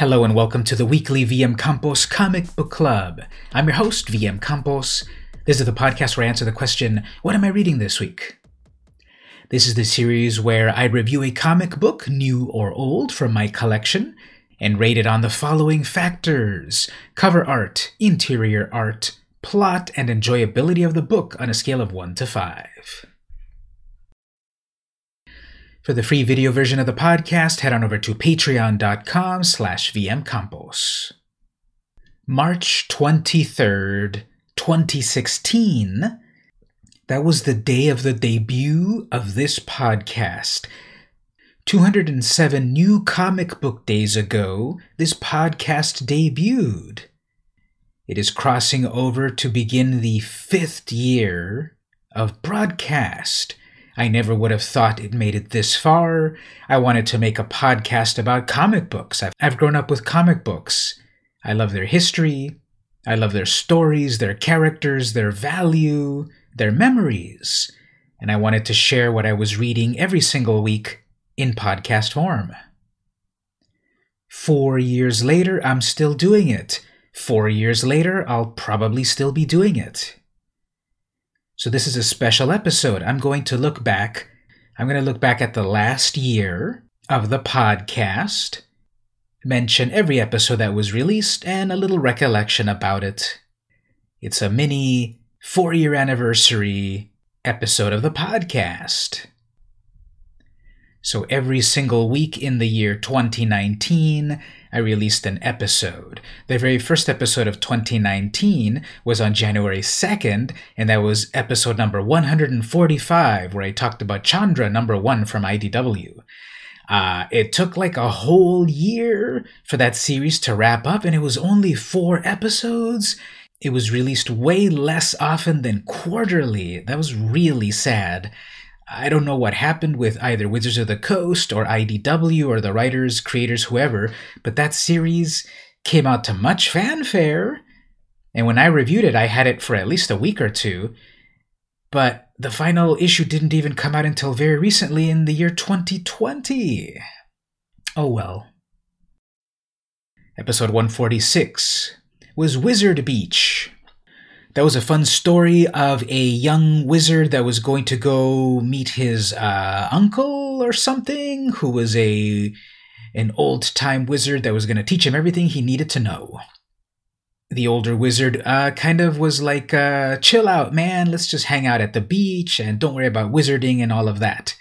Hello and welcome to the weekly VM Campos Comic Book Club. I'm your host, VM Campos. This is the podcast where I answer the question, What am I reading this week? This is the series where I review a comic book, new or old, from my collection and rate it on the following factors cover art, interior art, plot, and enjoyability of the book on a scale of 1 to 5. For the free video version of the podcast, head on over to patreon.com slash vmcampos. March 23rd, 2016. That was the day of the debut of this podcast. 207 new comic book days ago, this podcast debuted. It is crossing over to begin the fifth year of broadcast. I never would have thought it made it this far. I wanted to make a podcast about comic books. I've, I've grown up with comic books. I love their history. I love their stories, their characters, their value, their memories. And I wanted to share what I was reading every single week in podcast form. Four years later, I'm still doing it. Four years later, I'll probably still be doing it. So, this is a special episode. I'm going to look back. I'm going to look back at the last year of the podcast, mention every episode that was released, and a little recollection about it. It's a mini four year anniversary episode of the podcast. So, every single week in the year 2019, I released an episode. The very first episode of 2019 was on January 2nd, and that was episode number 145, where I talked about Chandra number one from IDW. Uh, it took like a whole year for that series to wrap up, and it was only four episodes. It was released way less often than quarterly. That was really sad. I don't know what happened with either Wizards of the Coast or IDW or the writers, creators, whoever, but that series came out to much fanfare. And when I reviewed it, I had it for at least a week or two. But the final issue didn't even come out until very recently in the year 2020. Oh well. Episode 146 was Wizard Beach. That was a fun story of a young wizard that was going to go meet his uh, uncle or something, who was a an old time wizard that was going to teach him everything he needed to know. The older wizard uh, kind of was like, uh, chill out, man, let's just hang out at the beach and don't worry about wizarding and all of that.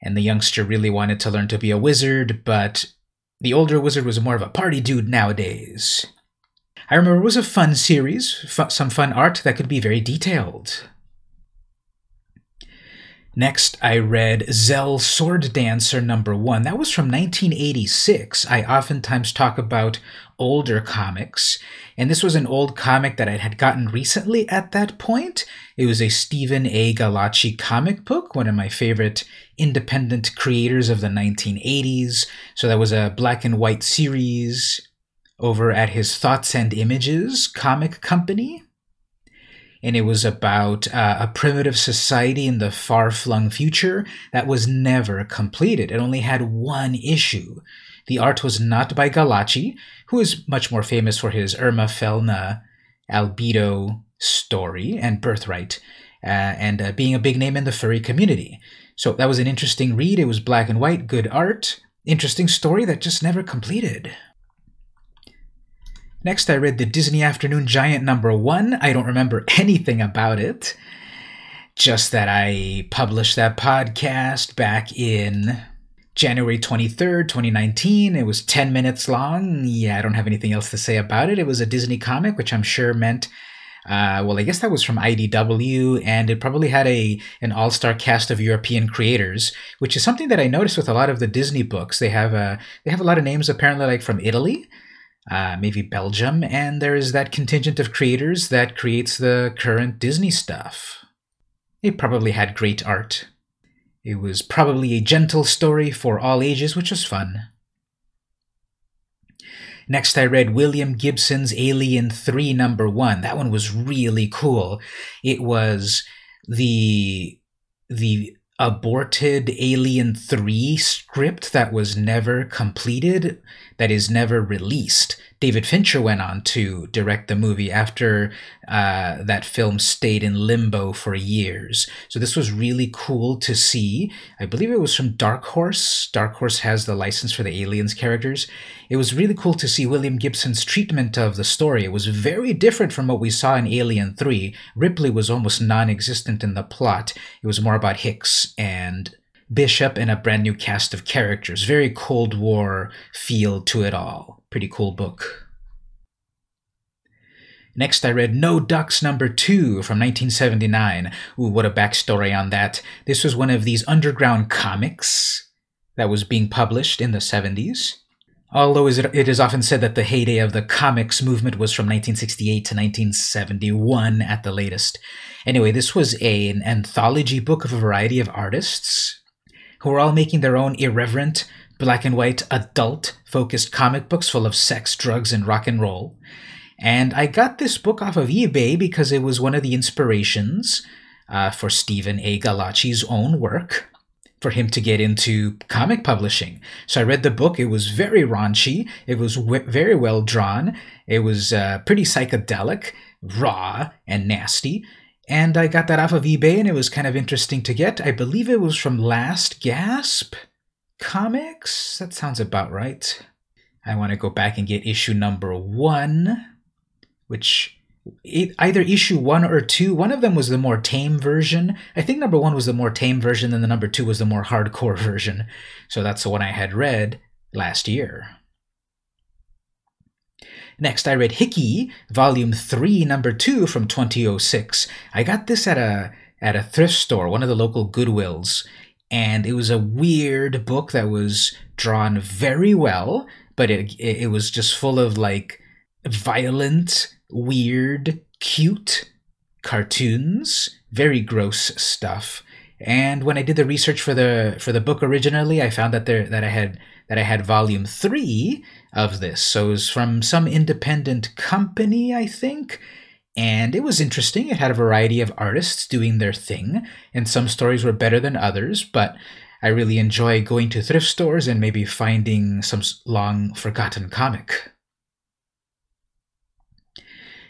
And the youngster really wanted to learn to be a wizard, but the older wizard was more of a party dude nowadays. I remember it was a fun series, some fun art that could be very detailed. Next, I read Zell Sword Dancer number one. That was from 1986. I oftentimes talk about older comics, and this was an old comic that I had gotten recently at that point. It was a Stephen A. Gallacci comic book, one of my favorite independent creators of the 1980s. So that was a black and white series over at his Thoughts and Images comic company. And it was about uh, a primitive society in the far flung future that was never completed. It only had one issue. The art was not by Gallacci, who is much more famous for his Erma Felna Albedo story and Birthright, uh, and uh, being a big name in the furry community. So that was an interesting read. It was black and white, good art, interesting story that just never completed. Next, I read the Disney Afternoon Giant number one. I don't remember anything about it. Just that I published that podcast back in January 23rd, 2019. It was 10 minutes long. Yeah, I don't have anything else to say about it. It was a Disney comic, which I'm sure meant uh, well, I guess that was from IDW, and it probably had a an all star cast of European creators, which is something that I noticed with a lot of the Disney books. They have a they have a lot of names apparently like from Italy, uh, maybe Belgium, and there is that contingent of creators that creates the current Disney stuff. It probably had great art. It was probably a gentle story for all ages, which was fun. Next, I read William Gibson's Alien 3 number 1. That one was really cool. It was the the aborted Alien 3 script that was never completed, that is never released. David Fincher went on to direct the movie after uh, that film stayed in limbo for years. So this was really cool to see. I believe it was from Dark Horse. Dark Horse has the license for the aliens characters. It was really cool to see William Gibson's treatment of the story. It was very different from what we saw in Alien 3. Ripley was almost non existent in the plot, it was more about Hicks and Bishop and a brand new cast of characters. Very Cold War feel to it all. Pretty cool book. Next, I read No Ducks number two from 1979. Ooh, what a backstory on that. This was one of these underground comics that was being published in the 70s. Although it is often said that the heyday of the comics movement was from 1968 to 1971 at the latest. Anyway, this was a, an anthology book of a variety of artists who were all making their own irreverent, black and white, adult focused comic books full of sex, drugs, and rock and roll. And I got this book off of eBay because it was one of the inspirations uh, for Stephen A. Gallacci's own work for him to get into comic publishing. So I read the book. It was very raunchy. It was w- very well drawn. It was uh, pretty psychedelic, raw, and nasty. And I got that off of eBay and it was kind of interesting to get. I believe it was from Last Gasp Comics. That sounds about right. I want to go back and get issue number one, which it, either issue one or two. One of them was the more tame version. I think number one was the more tame version, and the number two was the more hardcore version. So that's the one I had read last year. Next, I read Hickey, Volume 3, Number 2 from 2006. I got this at a at a thrift store, one of the local Goodwills, and it was a weird book that was drawn very well, but it it was just full of like violent, weird, cute cartoons, very gross stuff. And when I did the research for the for the book originally, I found that there that I had that I had volume three of this. So it was from some independent company, I think. And it was interesting. It had a variety of artists doing their thing, and some stories were better than others, but I really enjoy going to thrift stores and maybe finding some long forgotten comic.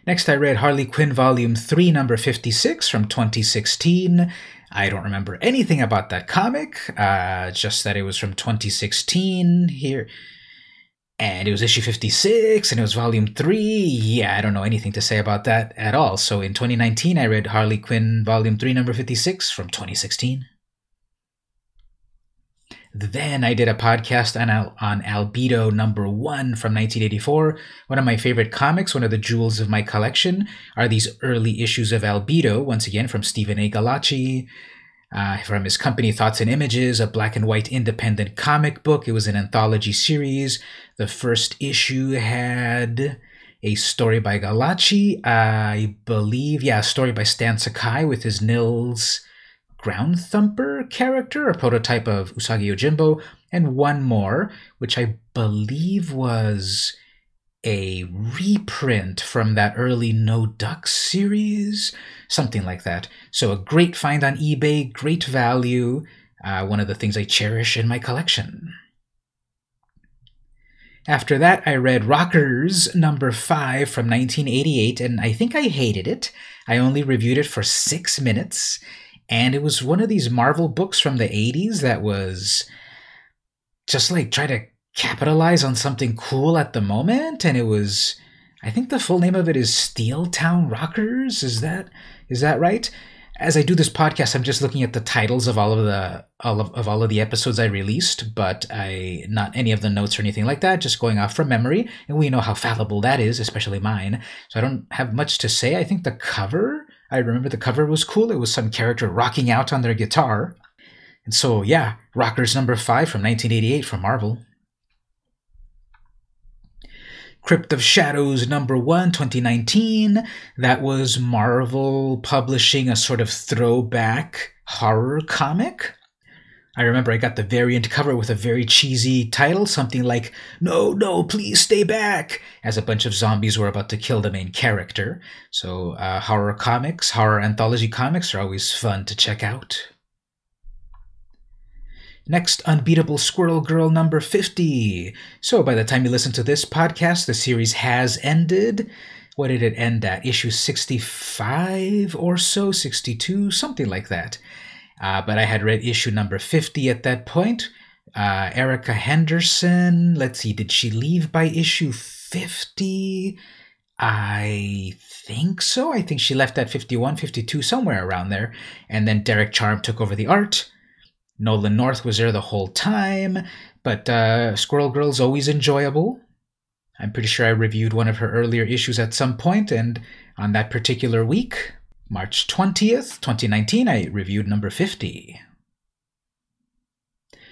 Next, I read Harley Quinn Volume 3, number 56 from 2016. I don't remember anything about that comic, uh, just that it was from 2016 here. And it was issue 56 and it was volume 3. Yeah, I don't know anything to say about that at all. So in 2019, I read Harley Quinn volume 3, number 56 from 2016. Then I did a podcast on, Al- on Albedo number one from 1984. One of my favorite comics, one of the jewels of my collection, are these early issues of Albedo, once again from Stephen A. Gallacci. Uh, from his company Thoughts and Images, a black and white independent comic book. It was an anthology series. The first issue had a story by Gallacci, I believe, yeah, a story by Stan Sakai with his Nils Ground Thumper character, a prototype of Usagi Yojimbo, and one more, which I believe was a reprint from that early No Ducks series, something like that. So a great find on eBay, great value, uh, one of the things I cherish in my collection. After that, I read Rockers number 5 from 1988, and I think I hated it. I only reviewed it for six minutes. And it was one of these Marvel books from the 80s that was just like try to capitalize on something cool at the moment. And it was, I think the full name of it is Steel Town Rockers. Is that, is that right? As I do this podcast, I'm just looking at the titles of all of the all of, of all of the episodes I released, but I not any of the notes or anything like that, just going off from memory. And we know how fallible that is, especially mine. So I don't have much to say. I think the cover I remember the cover was cool. It was some character rocking out on their guitar. And so, yeah, Rockers number 5 from 1988 from Marvel. Crypt of Shadows number 1, 2019. That was Marvel publishing a sort of throwback horror comic. I remember I got the variant cover with a very cheesy title, something like, No, no, please stay back, as a bunch of zombies were about to kill the main character. So, uh, horror comics, horror anthology comics are always fun to check out. Next, Unbeatable Squirrel Girl number 50. So, by the time you listen to this podcast, the series has ended. What did it end at? Issue 65 or so? 62? Something like that. Uh, but I had read issue number 50 at that point. Uh, Erica Henderson, let's see, did she leave by issue 50? I think so. I think she left at 51, 52, somewhere around there. And then Derek Charm took over the art. Nolan North was there the whole time, but uh, Squirrel Girl's always enjoyable. I'm pretty sure I reviewed one of her earlier issues at some point, and on that particular week, March 20th, 2019, I reviewed number 50.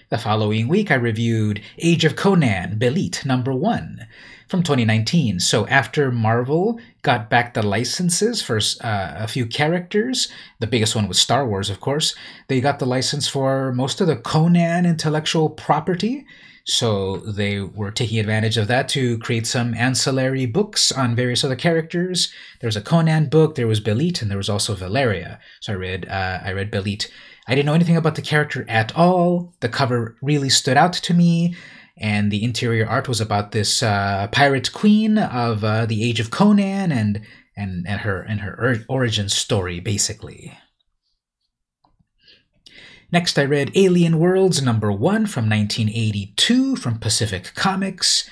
The following week, I reviewed Age of Conan, Belit, number 1 from 2019. So after Marvel got back the licenses for uh, a few characters, the biggest one was Star Wars, of course, they got the license for most of the Conan intellectual property. So they were taking advantage of that to create some ancillary books on various other characters. There was a Conan book, there was Belit, and there was also Valeria. So I read uh, I read Belit. I didn't know anything about the character at all. The cover really stood out to me and the interior art was about this uh, pirate queen of uh, the age of Conan and and and her and her origin story basically. Next, I read Alien Worlds number one from 1982 from Pacific Comics.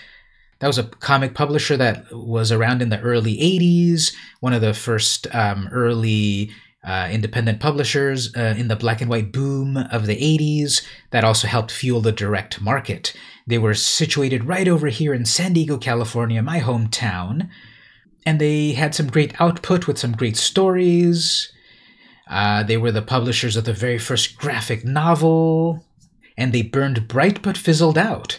That was a comic publisher that was around in the early 80s, one of the first um, early uh, independent publishers uh, in the black and white boom of the 80s that also helped fuel the direct market. They were situated right over here in San Diego, California, my hometown. And they had some great output with some great stories. Uh, they were the publishers of the very first graphic novel. And they burned bright but fizzled out.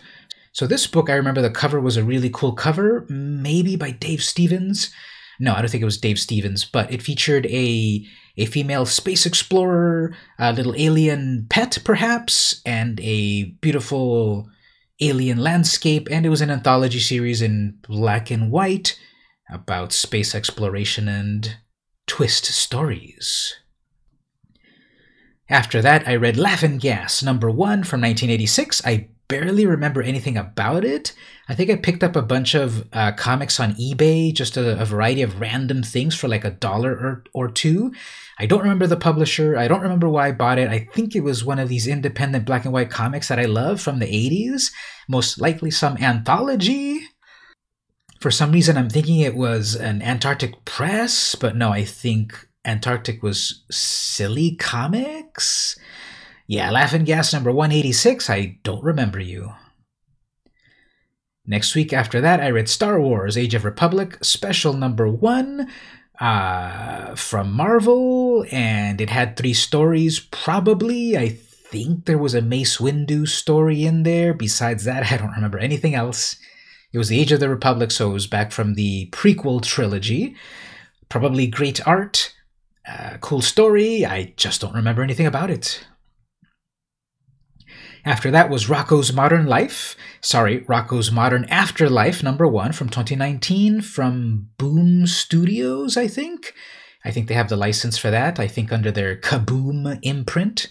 So, this book, I remember the cover was a really cool cover, maybe by Dave Stevens. No, I don't think it was Dave Stevens, but it featured a a female space explorer, a little alien pet, perhaps, and a beautiful alien landscape, and it was an anthology series in black and white about space exploration and twist stories. After that, I read Laughing Gas, number one from 1986. I barely remember anything about it. I think I picked up a bunch of uh, comics on eBay, just a, a, variety of random things for like a dollar or, or two. I don't remember the publisher. I don't remember why I bought it. I think it was one of these independent black and white comics that I love from the 80s, most likely some anthology. For some reason, I'm thinking it was an Antarctic Press, but no, I think Antarctic was Silly Comics. Yeah, Laughing Gas number 186. I don't remember you. Next week after that, I read Star Wars Age of Republic, special number one uh, from Marvel, and it had three stories. Probably, I think there was a Mace Windu story in there. Besides that, I don't remember anything else. It was the Age of the Republic, so it was back from the prequel trilogy. Probably great art, uh, cool story. I just don't remember anything about it. After that was Rocko's Modern Life. Sorry, Rocko's Modern Afterlife, number one from 2019 from Boom Studios, I think. I think they have the license for that. I think under their Kaboom imprint.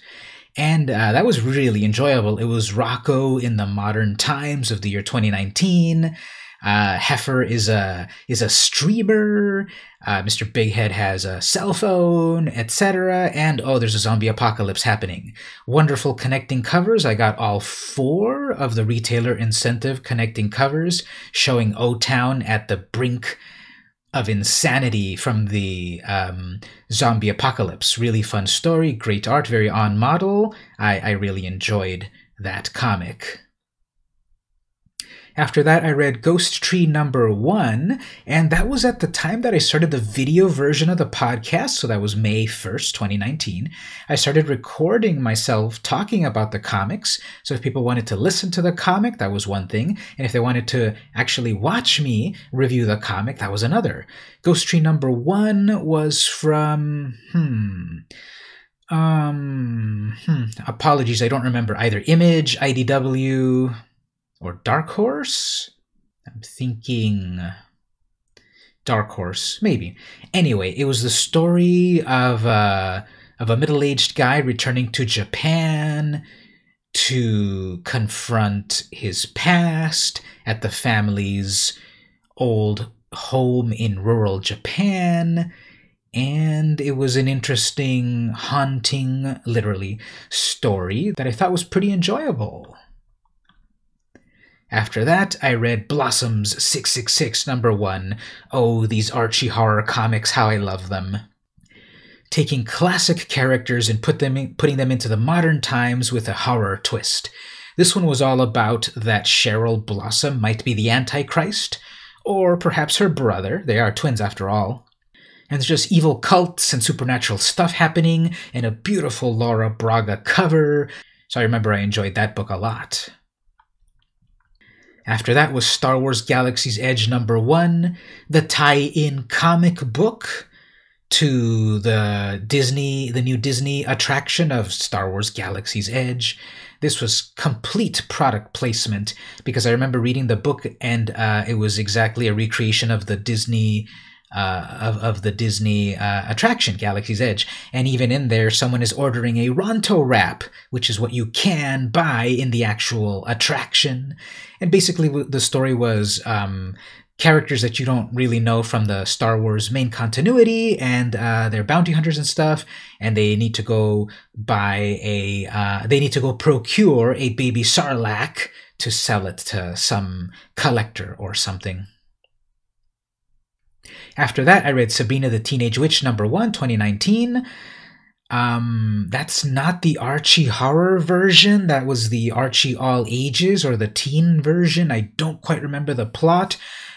And uh, that was really enjoyable. It was Rocko in the modern times of the year 2019. Uh, Heffer is a is a streamer. Uh, Mr. Bighead has a cell phone, etc. And oh, there's a zombie apocalypse happening. Wonderful connecting covers. I got all four of the retailer incentive connecting covers showing O Town at the brink of insanity from the um, zombie apocalypse. Really fun story, great art, very on model. I, I really enjoyed that comic. After that, I read Ghost Tree number one, and that was at the time that I started the video version of the podcast. So that was May 1st, 2019. I started recording myself talking about the comics. So if people wanted to listen to the comic, that was one thing. And if they wanted to actually watch me review the comic, that was another. Ghost Tree number one was from, hmm, um, hmm, apologies, I don't remember either. Image, IDW, or Dark Horse? I'm thinking Dark Horse, maybe. Anyway, it was the story of uh, of a middle aged guy returning to Japan to confront his past at the family's old home in rural Japan. And it was an interesting, haunting, literally, story that I thought was pretty enjoyable. After that, I read Blossom's 666 number one. Oh, these Archie horror comics, how I love them. Taking classic characters and put them in, putting them into the modern times with a horror twist. This one was all about that Cheryl Blossom might be the Antichrist, or perhaps her brother. They are twins after all. And there's just evil cults and supernatural stuff happening, and a beautiful Laura Braga cover. So I remember I enjoyed that book a lot. After that was Star Wars Galaxy's Edge number one, the tie in comic book to the Disney, the new Disney attraction of Star Wars Galaxy's Edge. This was complete product placement because I remember reading the book and uh, it was exactly a recreation of the Disney uh, of, of the Disney uh, attraction, Galaxy's Edge. And even in there, someone is ordering a Ronto wrap, which is what you can buy in the actual attraction. And basically, the story was um, characters that you don't really know from the Star Wars main continuity, and uh, they're bounty hunters and stuff, and they need to go buy a, uh, they need to go procure a baby Sarlacc to sell it to some collector or something. After that, I read Sabrina the Teenage Witch number one, 2019. Um, that's not the Archie horror version. That was the Archie all ages or the teen version. I don't quite remember the plot,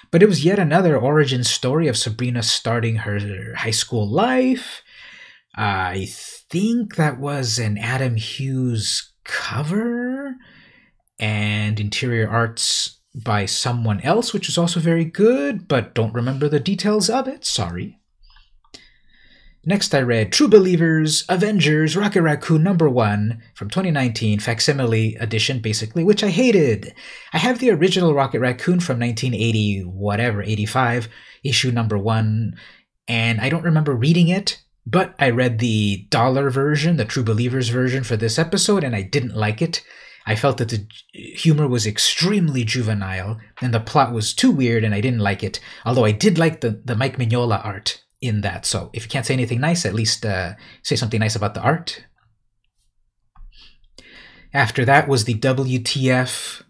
but it was yet another origin story of Sabrina starting her high school life. I think that was an Adam Hughes cover and interior arts by someone else, which was also very good, but don't remember the details of it. Sorry. Next, I read True Believers, Avengers, Rocket Raccoon number one from 2019, facsimile edition, basically, which I hated. I have the original Rocket Raccoon from 1980, whatever, 85, issue number one, and I don't remember reading it, but I read the dollar version, the True Believers version for this episode, and I didn't like it. I felt that the humor was extremely juvenile and the plot was too weird and I didn't like it. Although I did like the, the Mike Mignola art in that. So if you can't say anything nice, at least uh, say something nice about the art. After that was the WTF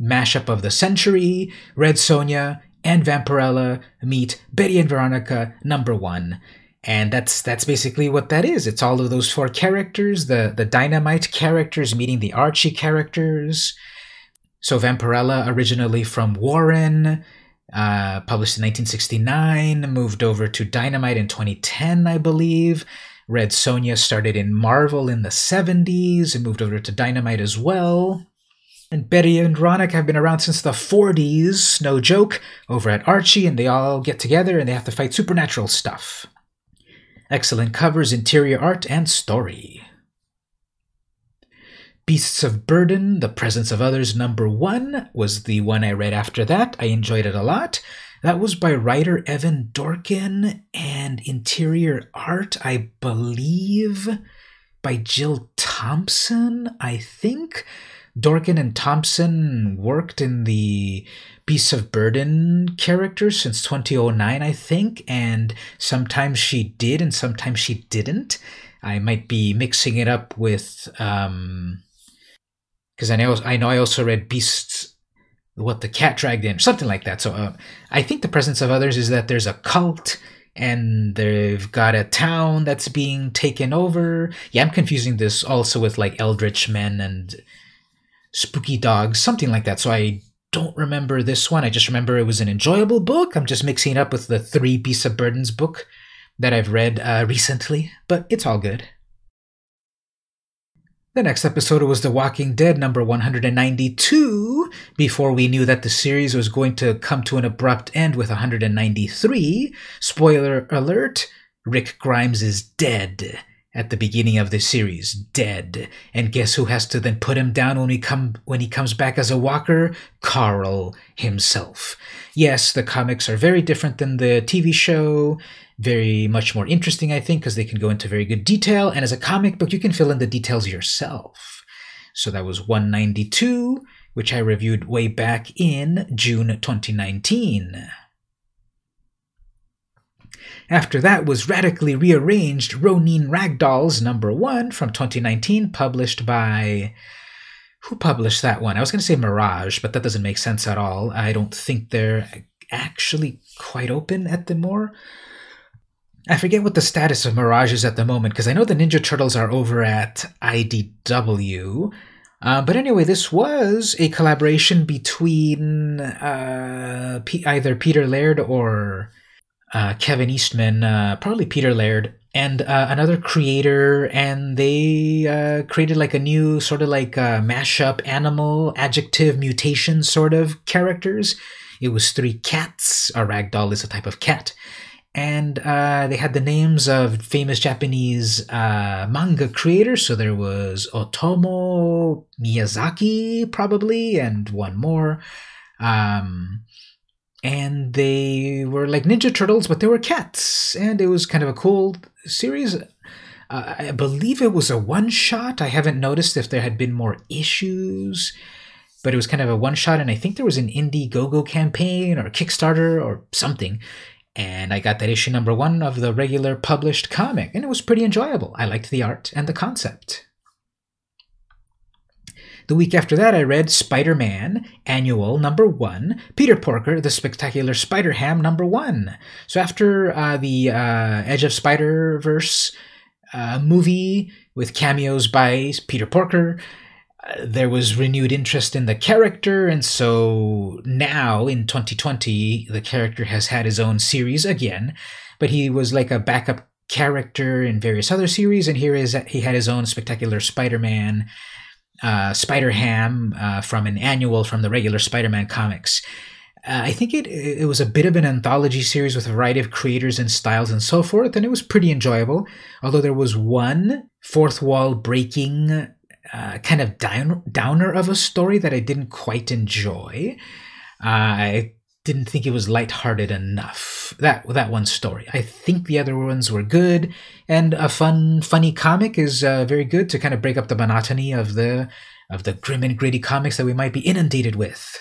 mashup of the century, Red Sonja and Vampirella meet Betty and Veronica number one and that's that's basically what that is. It's all of those four characters the the dynamite characters meeting the archie characters. So vampirella originally from warren uh, published in 1969 moved over to dynamite in 2010 i believe. Red sonja started in marvel in the 70s and moved over to dynamite as well. And Betty and Ronick have been around since the 40s, no joke, over at Archie, and they all get together and they have to fight supernatural stuff. Excellent covers, interior art, and story. Beasts of Burden, The Presence of Others, number one, was the one I read after that. I enjoyed it a lot. That was by writer Evan Dorkin and interior art, I believe, by Jill Thompson, I think. Dorkin and Thompson worked in the Beasts of Burden character since 2009, I think, and sometimes she did and sometimes she didn't. I might be mixing it up with um because I know I know I also read Beasts what the cat dragged in something like that. So uh, I think the presence of others is that there's a cult and they've got a town that's being taken over. Yeah, I'm confusing this also with like Eldritch Men and spooky dogs, something like that. So I don't remember this one. I just remember it was an enjoyable book. I'm just mixing it up with the Three Beasts of Burdens book that I've read uh, recently, but it's all good. The next episode was The Walking Dead number 192, before we knew that the series was going to come to an abrupt end with 193. Spoiler alert Rick Grimes is dead at the beginning of the series, dead. And guess who has to then put him down when he come when he comes back as a walker? Carl himself. Yes, the comics are very different than the TV show, very much more interesting, I think, because they can go into very good detail. And as a comic book, you can fill in the details yourself. So that was 192, which I reviewed way back in June 2019. After that was radically rearranged Ronin Ragdolls number 1 from 2019, published by. Who published that one? I was going to say Mirage, but that doesn't make sense at all. I don't think they're actually quite open at the more. I forget what the status of Mirage is at the moment because I know the Ninja Turtles are over at IDW. Uh, but anyway, this was a collaboration between uh, P- either Peter Laird or uh, Kevin Eastman, uh, probably Peter Laird, and uh, another creator, and they uh, created like a new sort of like mashup animal adjective mutation sort of characters. It was three cats. A ragdoll is a type of cat. And uh, they had the names of famous Japanese uh, manga creators. So there was Otomo Miyazaki, probably, and one more. Um, and they were like Ninja Turtles, but they were cats. And it was kind of a cool series. Uh, I believe it was a one shot. I haven't noticed if there had been more issues, but it was kind of a one shot. And I think there was an Indiegogo campaign or Kickstarter or something. And I got that issue number one of the regular published comic, and it was pretty enjoyable. I liked the art and the concept. The week after that, I read Spider Man Annual number one, Peter Porker, The Spectacular Spider Ham number one. So after uh, the uh, Edge of Spider Verse uh, movie with cameos by Peter Porker, uh, there was renewed interest in the character, and so now in 2020, the character has had his own series again, but he was like a backup character in various other series, and here is he had his own spectacular Spider-Man uh, Spider Ham uh, from an annual from the regular Spider Man comics. Uh, I think it it was a bit of an anthology series with a variety of creators and styles and so forth, and it was pretty enjoyable. Although there was one fourth wall breaking uh, kind of down, downer of a story that I didn't quite enjoy. Uh, I didn't think it was lighthearted enough. That that one story. I think the other ones were good, and a fun, funny comic is uh, very good to kind of break up the monotony of the of the grim and gritty comics that we might be inundated with.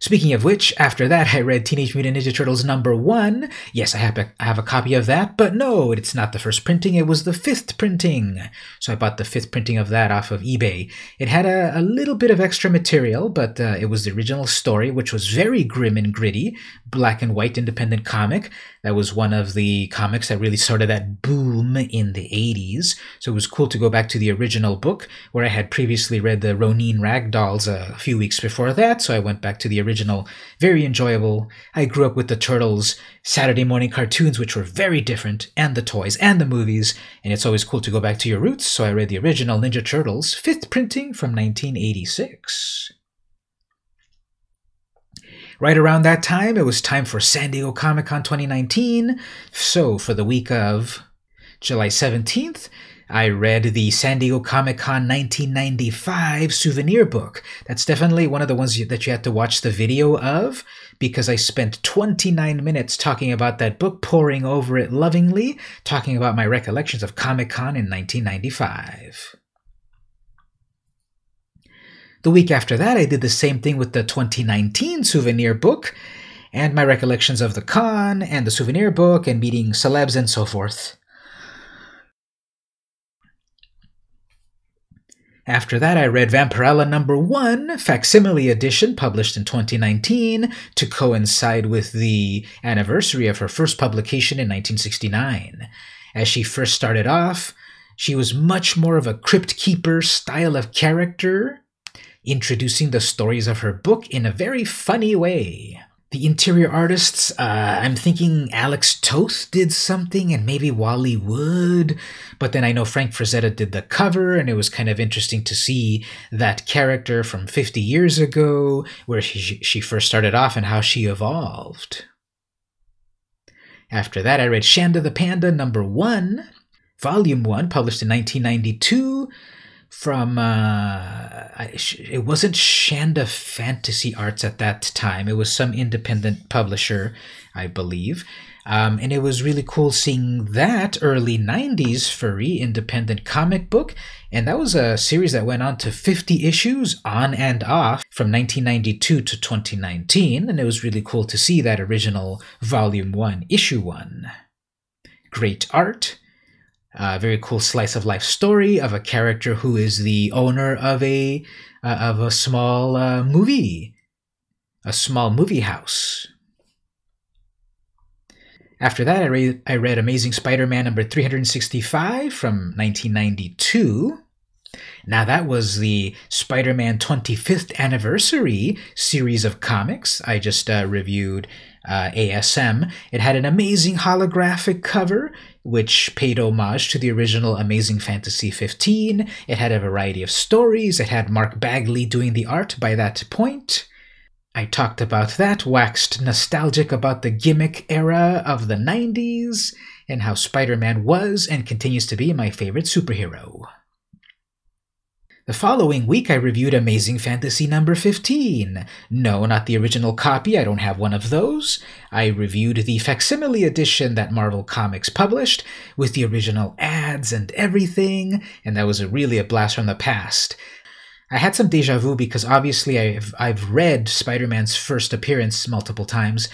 Speaking of which, after that, I read Teenage Mutant Ninja Turtles number one. Yes, I have, a, I have a copy of that, but no, it's not the first printing, it was the fifth printing. So I bought the fifth printing of that off of eBay. It had a, a little bit of extra material, but uh, it was the original story, which was very grim and gritty, black and white independent comic. That was one of the comics that really started that boom in the 80s. So it was cool to go back to the original book, where I had previously read the Ronin Ragdolls a few weeks before that, so I went back to the original. Very enjoyable. I grew up with the Turtles Saturday morning cartoons, which were very different, and the toys and the movies, and it's always cool to go back to your roots, so I read the original Ninja Turtles, fifth printing from 1986. Right around that time, it was time for San Diego Comic Con 2019. So, for the week of July 17th, I read the San Diego Comic Con 1995 souvenir book. That's definitely one of the ones that you had to watch the video of because I spent 29 minutes talking about that book, poring over it lovingly, talking about my recollections of Comic Con in 1995. The week after that, I did the same thing with the 2019 souvenir book and my recollections of the con and the souvenir book and meeting celebs and so forth. After that, I read Vampirella number 1, facsimile edition, published in 2019 to coincide with the anniversary of her first publication in 1969. As she first started off, she was much more of a crypt keeper style of character introducing the stories of her book in a very funny way. The interior artists, uh, I'm thinking Alex Toth did something and maybe Wally Wood, but then I know Frank Frazetta did the cover and it was kind of interesting to see that character from 50 years ago, where she, she first started off and how she evolved. After that, I read Shanda the Panda number one, volume one, published in 1992 from uh, it wasn't Shanda Fantasy Arts at that time. It was some independent publisher, I believe. Um, and it was really cool seeing that early 90s furry independent comic book. And that was a series that went on to 50 issues on and off from 1992 to 2019. And it was really cool to see that original Volume 1, Issue 1. Great art. A very cool slice of life story of a character who is the owner of a uh, of a small uh, movie, a small movie house after that, I read, I read Amazing Spider Man number 365 from 1992. Now, that was the Spider Man 25th anniversary series of comics. I just uh, reviewed uh, ASM. It had an amazing holographic cover, which paid homage to the original Amazing Fantasy 15. It had a variety of stories. It had Mark Bagley doing the art by that point. I talked about that, waxed nostalgic about the gimmick era of the 90s, and how Spider Man was and continues to be my favorite superhero. The following week, I reviewed Amazing Fantasy number 15. No, not the original copy, I don't have one of those. I reviewed the facsimile edition that Marvel Comics published, with the original ads and everything, and that was a really a blast from the past. I had some deja vu because obviously I've I've read Spider-Man's first appearance multiple times,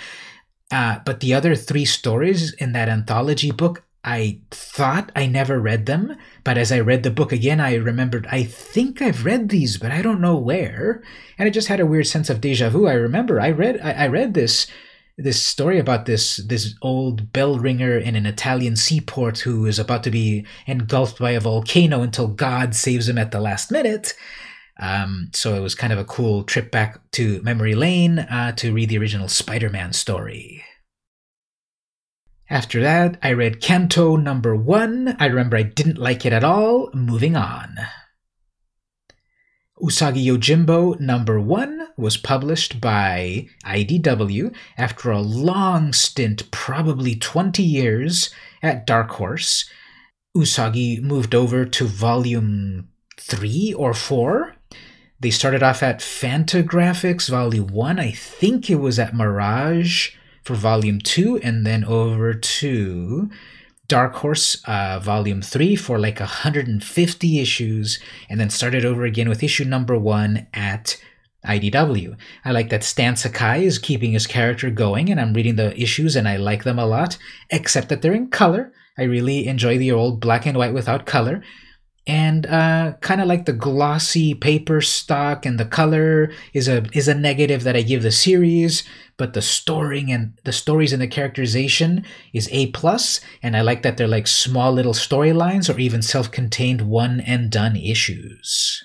uh, but the other three stories in that anthology book, I thought I never read them. But as I read the book again, I remembered I think I've read these, but I don't know where, and I just had a weird sense of deja vu. I remember I read I, I read this this story about this this old bell ringer in an Italian seaport who is about to be engulfed by a volcano until God saves him at the last minute. Um, so it was kind of a cool trip back to memory lane uh, to read the original Spider Man story. After that, I read Canto number one. I remember I didn't like it at all. Moving on. Usagi Yojimbo number one was published by IDW after a long stint, probably 20 years, at Dark Horse. Usagi moved over to volume three or four they started off at Fantagraphics Volume 1. I think it was at Mirage for Volume 2, and then over to Dark Horse uh, Volume 3 for like 150 issues, and then started over again with issue number 1 at IDW. I like that Stan Sakai is keeping his character going, and I'm reading the issues and I like them a lot, except that they're in color. I really enjoy the old black and white without color and uh, kind of like the glossy paper stock and the color is a is a negative that I give the series, but the storing and the stories and the characterization is a plus, and I like that they're like small little storylines or even self-contained one and done issues.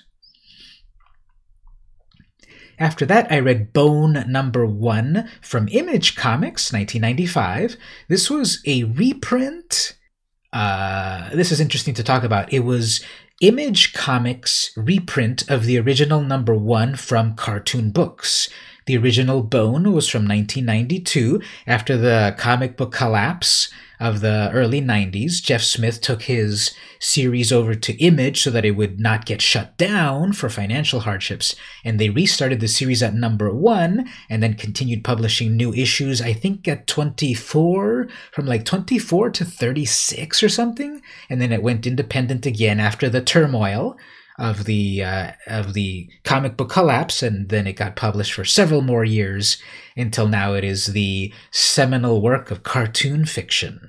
After that, I read Bone Number One from Image Comics, 1995. This was a reprint uh, this is interesting to talk about. It was Image Comics reprint of the original number one from Cartoon Books. The original Bone was from 1992 after the comic book collapse of the early 90s, Jeff Smith took his series over to Image so that it would not get shut down for financial hardships. And they restarted the series at number one and then continued publishing new issues, I think at 24, from like 24 to 36 or something. And then it went independent again after the turmoil of the uh, of the comic book collapse, and then it got published for several more years until now. It is the seminal work of cartoon fiction.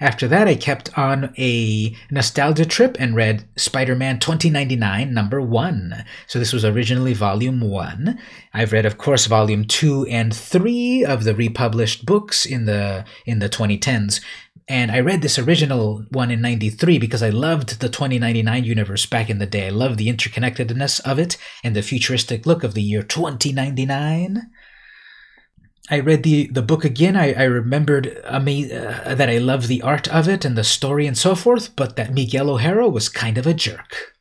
After that, I kept on a nostalgia trip and read Spider Man 2099, number one. So this was originally volume one. I've read, of course, volume two and three of the republished books in the in the 2010s. And I read this original one in 93 because I loved the 2099 universe back in the day. I loved the interconnectedness of it and the futuristic look of the year 2099. I read the, the book again. I, I remembered ama- uh, that I loved the art of it and the story and so forth, but that Miguel O'Hara was kind of a jerk.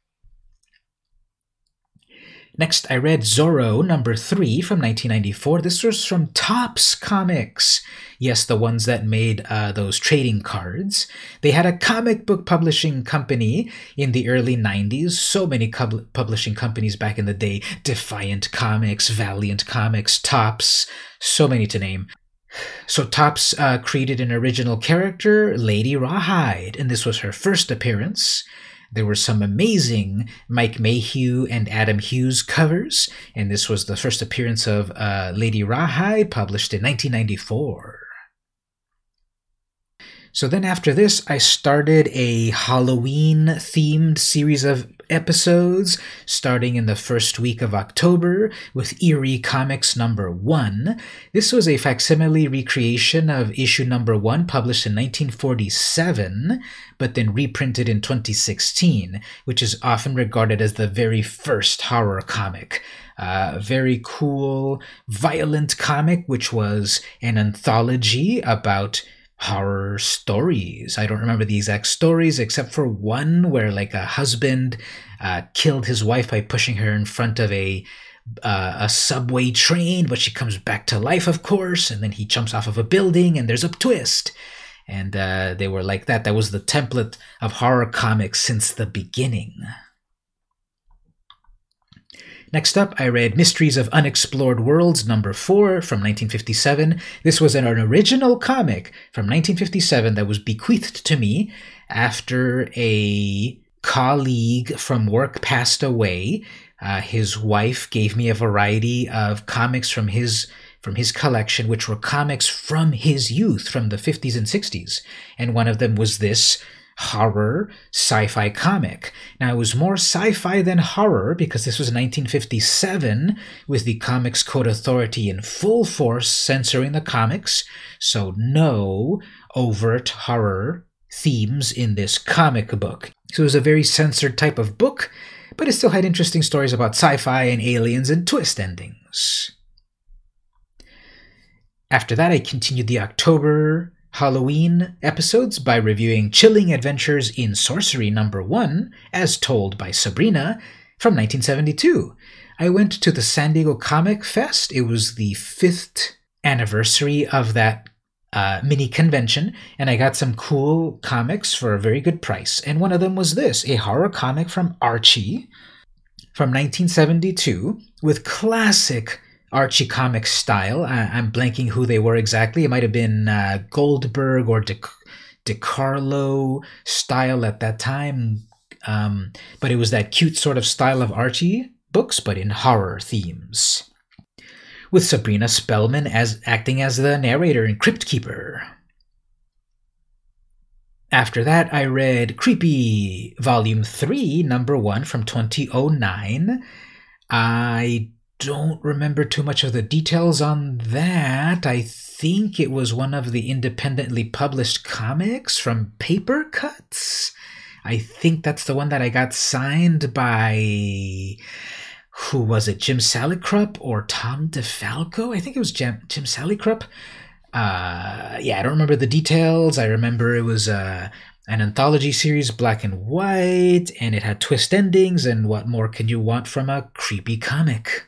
Next, I read Zorro number 3 from 1994. This was from Topps Comics. Yes, the ones that made uh, those trading cards. They had a comic book publishing company in the early 90s. So many pub- publishing companies back in the day Defiant Comics, Valiant Comics, Topps, so many to name. So Topps uh, created an original character, Lady Rawhide, and this was her first appearance. There were some amazing Mike Mayhew and Adam Hughes covers, and this was the first appearance of uh, Lady Rawhide, published in 1994. So then after this, I started a Halloween themed series of episodes starting in the first week of October with Eerie Comics number 1. This was a facsimile recreation of issue number 1 published in 1947 but then reprinted in 2016, which is often regarded as the very first horror comic. Uh, very cool, violent comic, which was an anthology about horror stories. I don't remember the exact stories except for one where like a husband uh, killed his wife by pushing her in front of a uh, a subway train, but she comes back to life, of course, and then he jumps off of a building and there's a twist. And uh, they were like that. That was the template of horror comics since the beginning. Next up, I read Mysteries of Unexplored Worlds number 4 from 1957. This was an original comic from 1957 that was bequeathed to me after a colleague from work passed away. Uh, his wife gave me a variety of comics from his from his collection, which were comics from his youth, from the 50s and 60s. And one of them was this horror sci fi comic. Now, it was more sci fi than horror because this was 1957 with the Comics Code Authority in full force censoring the comics, so no overt horror themes in this comic book. So it was a very censored type of book, but it still had interesting stories about sci fi and aliens and twist endings. After that, I continued the October Halloween episodes by reviewing Chilling Adventures in Sorcery number 1, as told by Sabrina, from 1972. I went to the San Diego Comic Fest. It was the fifth anniversary of that uh, mini convention, and I got some cool comics for a very good price. And one of them was this a horror comic from Archie from 1972 with classic Archie comic style. I, am blanking who they were exactly. It might have been uh, Goldberg or De, DeCarlo style at that time. Um, but it was that cute sort of style of Archie books, but in horror themes. With Sabrina Spellman as acting as the narrator and Crypt Keeper. After that, I read Creepy Volume 3, Number 1 from 2009. I don't remember too much of the details on that. I think it was one of the independently published comics from Papercutz. I think that's the one that I got signed by. Who was it? Jim Salicrup or Tom DeFalco? I think it was Jim, Jim Salicrup. Uh, yeah, I don't remember the details. I remember it was uh, an anthology series, black and white, and it had twist endings. And what more can you want from a creepy comic?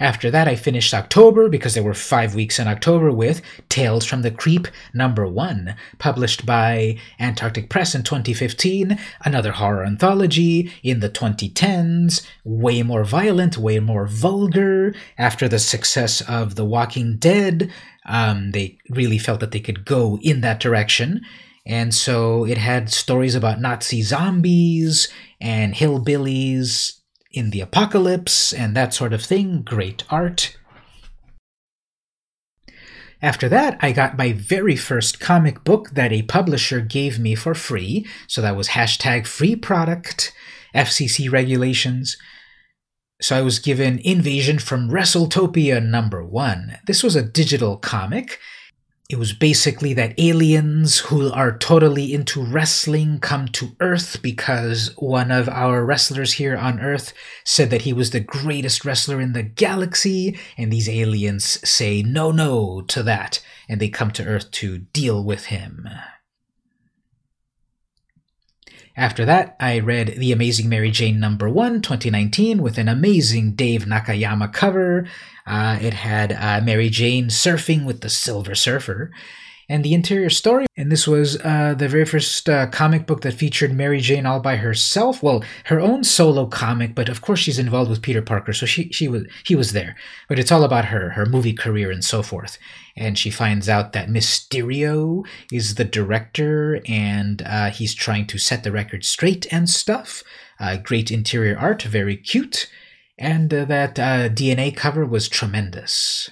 After that, I finished October because there were five weeks in October with Tales from the Creep number one, published by Antarctic Press in 2015, another horror anthology in the 2010s, way more violent, way more vulgar. After the success of The Walking Dead, um, they really felt that they could go in that direction. And so it had stories about Nazi zombies and hillbillies, in the apocalypse and that sort of thing. Great art. After that, I got my very first comic book that a publisher gave me for free. So that was hashtag free product, FCC regulations. So I was given Invasion from WrestleTopia number one. This was a digital comic it was basically that aliens who are totally into wrestling come to Earth because one of our wrestlers here on Earth said that he was the greatest wrestler in the galaxy, and these aliens say no, no to that, and they come to Earth to deal with him. After that, I read The Amazing Mary Jane number 1, 2019, with an amazing Dave Nakayama cover. Uh, it had uh, Mary Jane surfing with the Silver Surfer and the interior story. And this was uh, the very first uh, comic book that featured Mary Jane all by herself. Well, her own solo comic, but of course she's involved with Peter Parker, so she she was he was there. But it's all about her her movie career and so forth. And she finds out that Mysterio is the director, and uh, he's trying to set the record straight and stuff. Uh, great interior art, very cute, and uh, that uh, DNA cover was tremendous.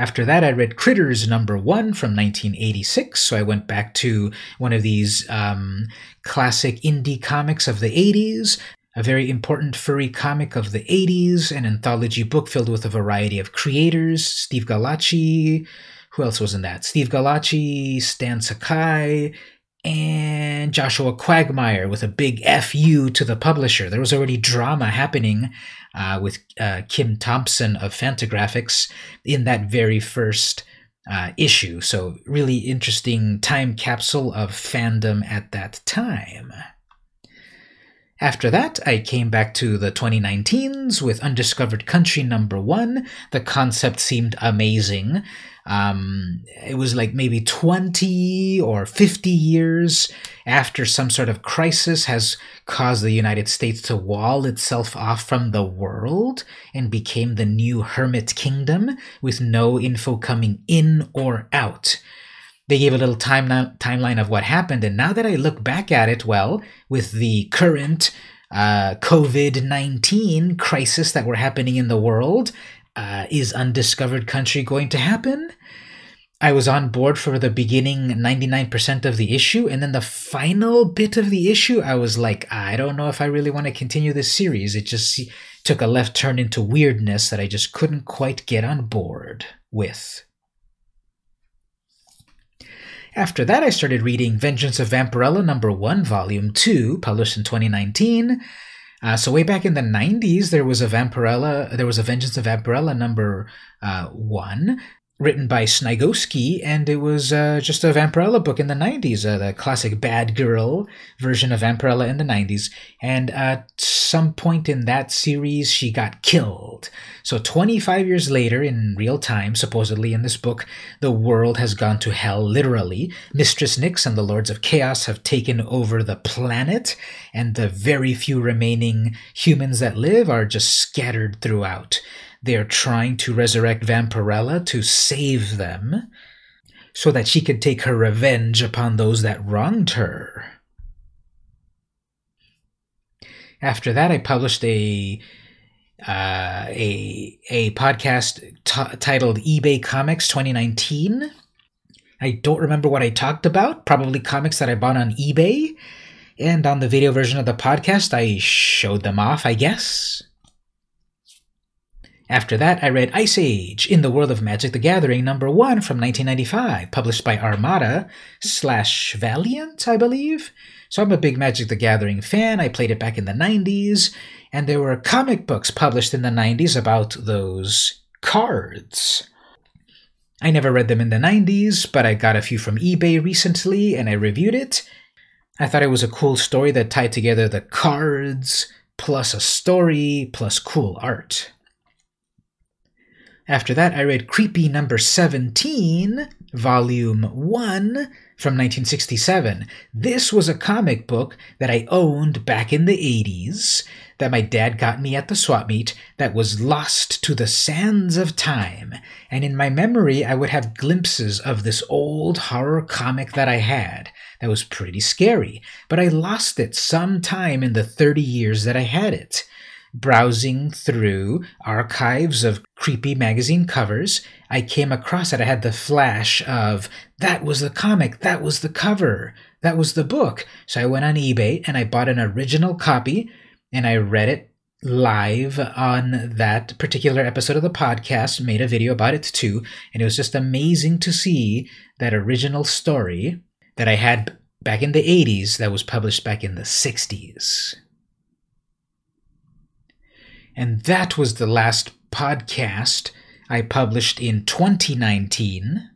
After that, I read Critters number one from 1986. So I went back to one of these um, classic indie comics of the 80s, a very important furry comic of the 80s, an anthology book filled with a variety of creators Steve Gallacci. Who else was in that? Steve Gallacci, Stan Sakai, and Joshua Quagmire with a big FU to the publisher. There was already drama happening uh, with uh, Kim Thompson of Fantagraphics in that very first uh, issue. So, really interesting time capsule of fandom at that time. After that, I came back to the 2019s with Undiscovered Country number one. The concept seemed amazing. Um, it was like maybe 20 or 50 years after some sort of crisis has caused the United States to wall itself off from the world and became the new hermit kingdom with no info coming in or out they gave a little time timeline of what happened. And now that I look back at it, well, with the current uh, COVID 19 crisis that we're happening in the world, uh, is Undiscovered Country going to happen? I was on board for the beginning 99% of the issue, and then the final bit of the issue, I was like, I don't know if I really want to continue this series. It just took a left turn into weirdness that I just couldn't quite get on board with. After that, I started reading Vengeance of Vampirella number 1, volume 2, published in 2019. Uh, so way back in the 90s, there was a Vampirella, there was a Vengeance of Vampirella number uh, 1 written by Sniegoski, and it was uh, just a Vampirella book in the 90s, uh, the classic bad girl version of Vampirella in the 90s. And at some point in that series, she got killed. So 25 years later, in real time, supposedly in this book, the world has gone to hell, literally. Mistress Nyx and the Lords of Chaos have taken over the planet, and the very few remaining humans that live are just scattered throughout. They are trying to resurrect Vampirella to save them so that she could take her revenge upon those that wronged her. After that, I published a uh, a a podcast t- titled eBay Comics 2019. I don't remember what I talked about. Probably comics that I bought on eBay. And on the video version of the podcast, I showed them off, I guess. After that, I read Ice Age in the World of Magic the Gathering number one from 1995, published by Armada slash Valiant, I believe. So I'm a big Magic the Gathering fan. I played it back in the 90s, and there were comic books published in the 90s about those cards. I never read them in the 90s, but I got a few from eBay recently and I reviewed it. I thought it was a cool story that tied together the cards, plus a story, plus cool art. After that, I read Creepy Number 17, Volume 1 from 1967. This was a comic book that I owned back in the 80s that my dad got me at the swap meet that was lost to the sands of time. And in my memory, I would have glimpses of this old horror comic that I had that was pretty scary, but I lost it sometime in the 30 years that I had it browsing through archives of creepy magazine covers, I came across it. I had the flash of that was the comic, that was the cover, that was the book. So I went on eBay and I bought an original copy and I read it live on that particular episode of the podcast, made a video about it too. And it was just amazing to see that original story that I had back in the 80s that was published back in the 60s. And that was the last podcast I published in 2019,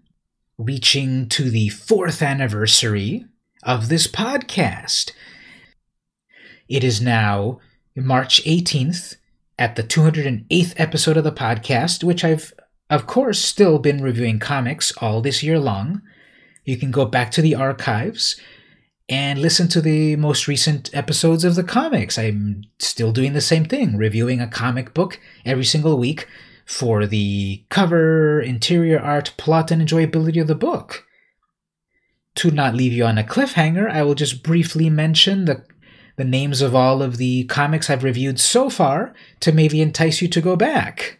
reaching to the fourth anniversary of this podcast. It is now March 18th at the 208th episode of the podcast, which I've, of course, still been reviewing comics all this year long. You can go back to the archives and listen to the most recent episodes of the comics. I'm still doing the same thing, reviewing a comic book every single week for the cover, interior art, plot, and enjoyability of the book. To not leave you on a cliffhanger, I will just briefly mention the the names of all of the comics I've reviewed so far to maybe entice you to go back.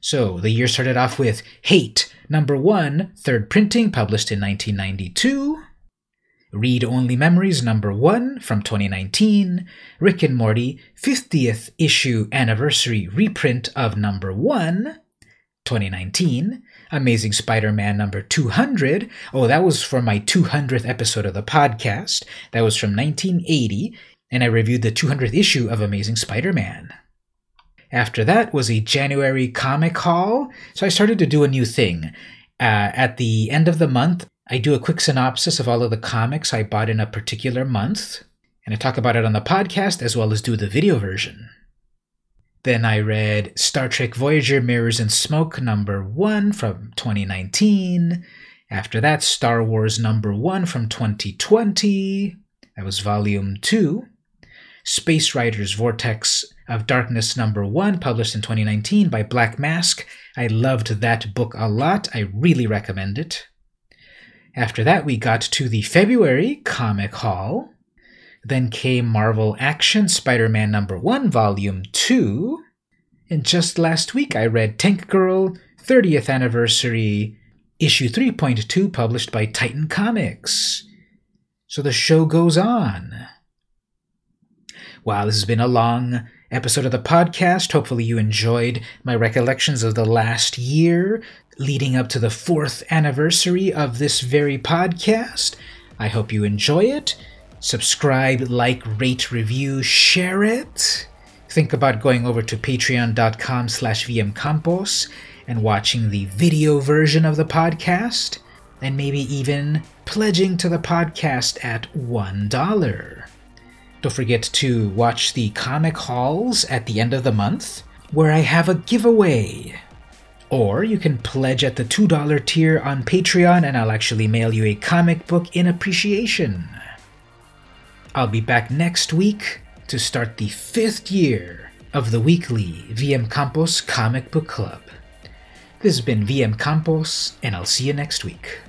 So, the year started off with Hate, number one, third printing, published in 1992. Read Only Memories number 1 from 2019, Rick and Morty 50th issue anniversary reprint of number 1, 2019, Amazing Spider Man number 200. Oh, that was for my 200th episode of the podcast. That was from 1980, and I reviewed the 200th issue of Amazing Spider Man. After that was a January comic haul, so I started to do a new thing. Uh, at the end of the month, I do a quick synopsis of all of the comics I bought in a particular month, and I talk about it on the podcast as well as do the video version. Then I read Star Trek Voyager Mirrors and Smoke number 1 from 2019. After that, Star Wars number 1 from 2020. That was volume 2. Space Riders Vortex of Darkness number 1, published in 2019 by Black Mask. I loved that book a lot. I really recommend it. After that, we got to the February Comic Hall. Then came Marvel Action Spider Man number 1, volume 2. And just last week, I read Tank Girl 30th Anniversary, issue 3.2, published by Titan Comics. So the show goes on. Wow, this has been a long episode of the podcast. Hopefully, you enjoyed my recollections of the last year leading up to the fourth anniversary of this very podcast. I hope you enjoy it. Subscribe, like, rate, review, share it. Think about going over to patreon.com slash vmcampos and watching the video version of the podcast, and maybe even pledging to the podcast at $1. Don't forget to watch the comic hauls at the end of the month, where I have a giveaway. Or you can pledge at the $2 tier on Patreon and I'll actually mail you a comic book in appreciation. I'll be back next week to start the fifth year of the weekly VM Campos Comic Book Club. This has been VM Campos, and I'll see you next week.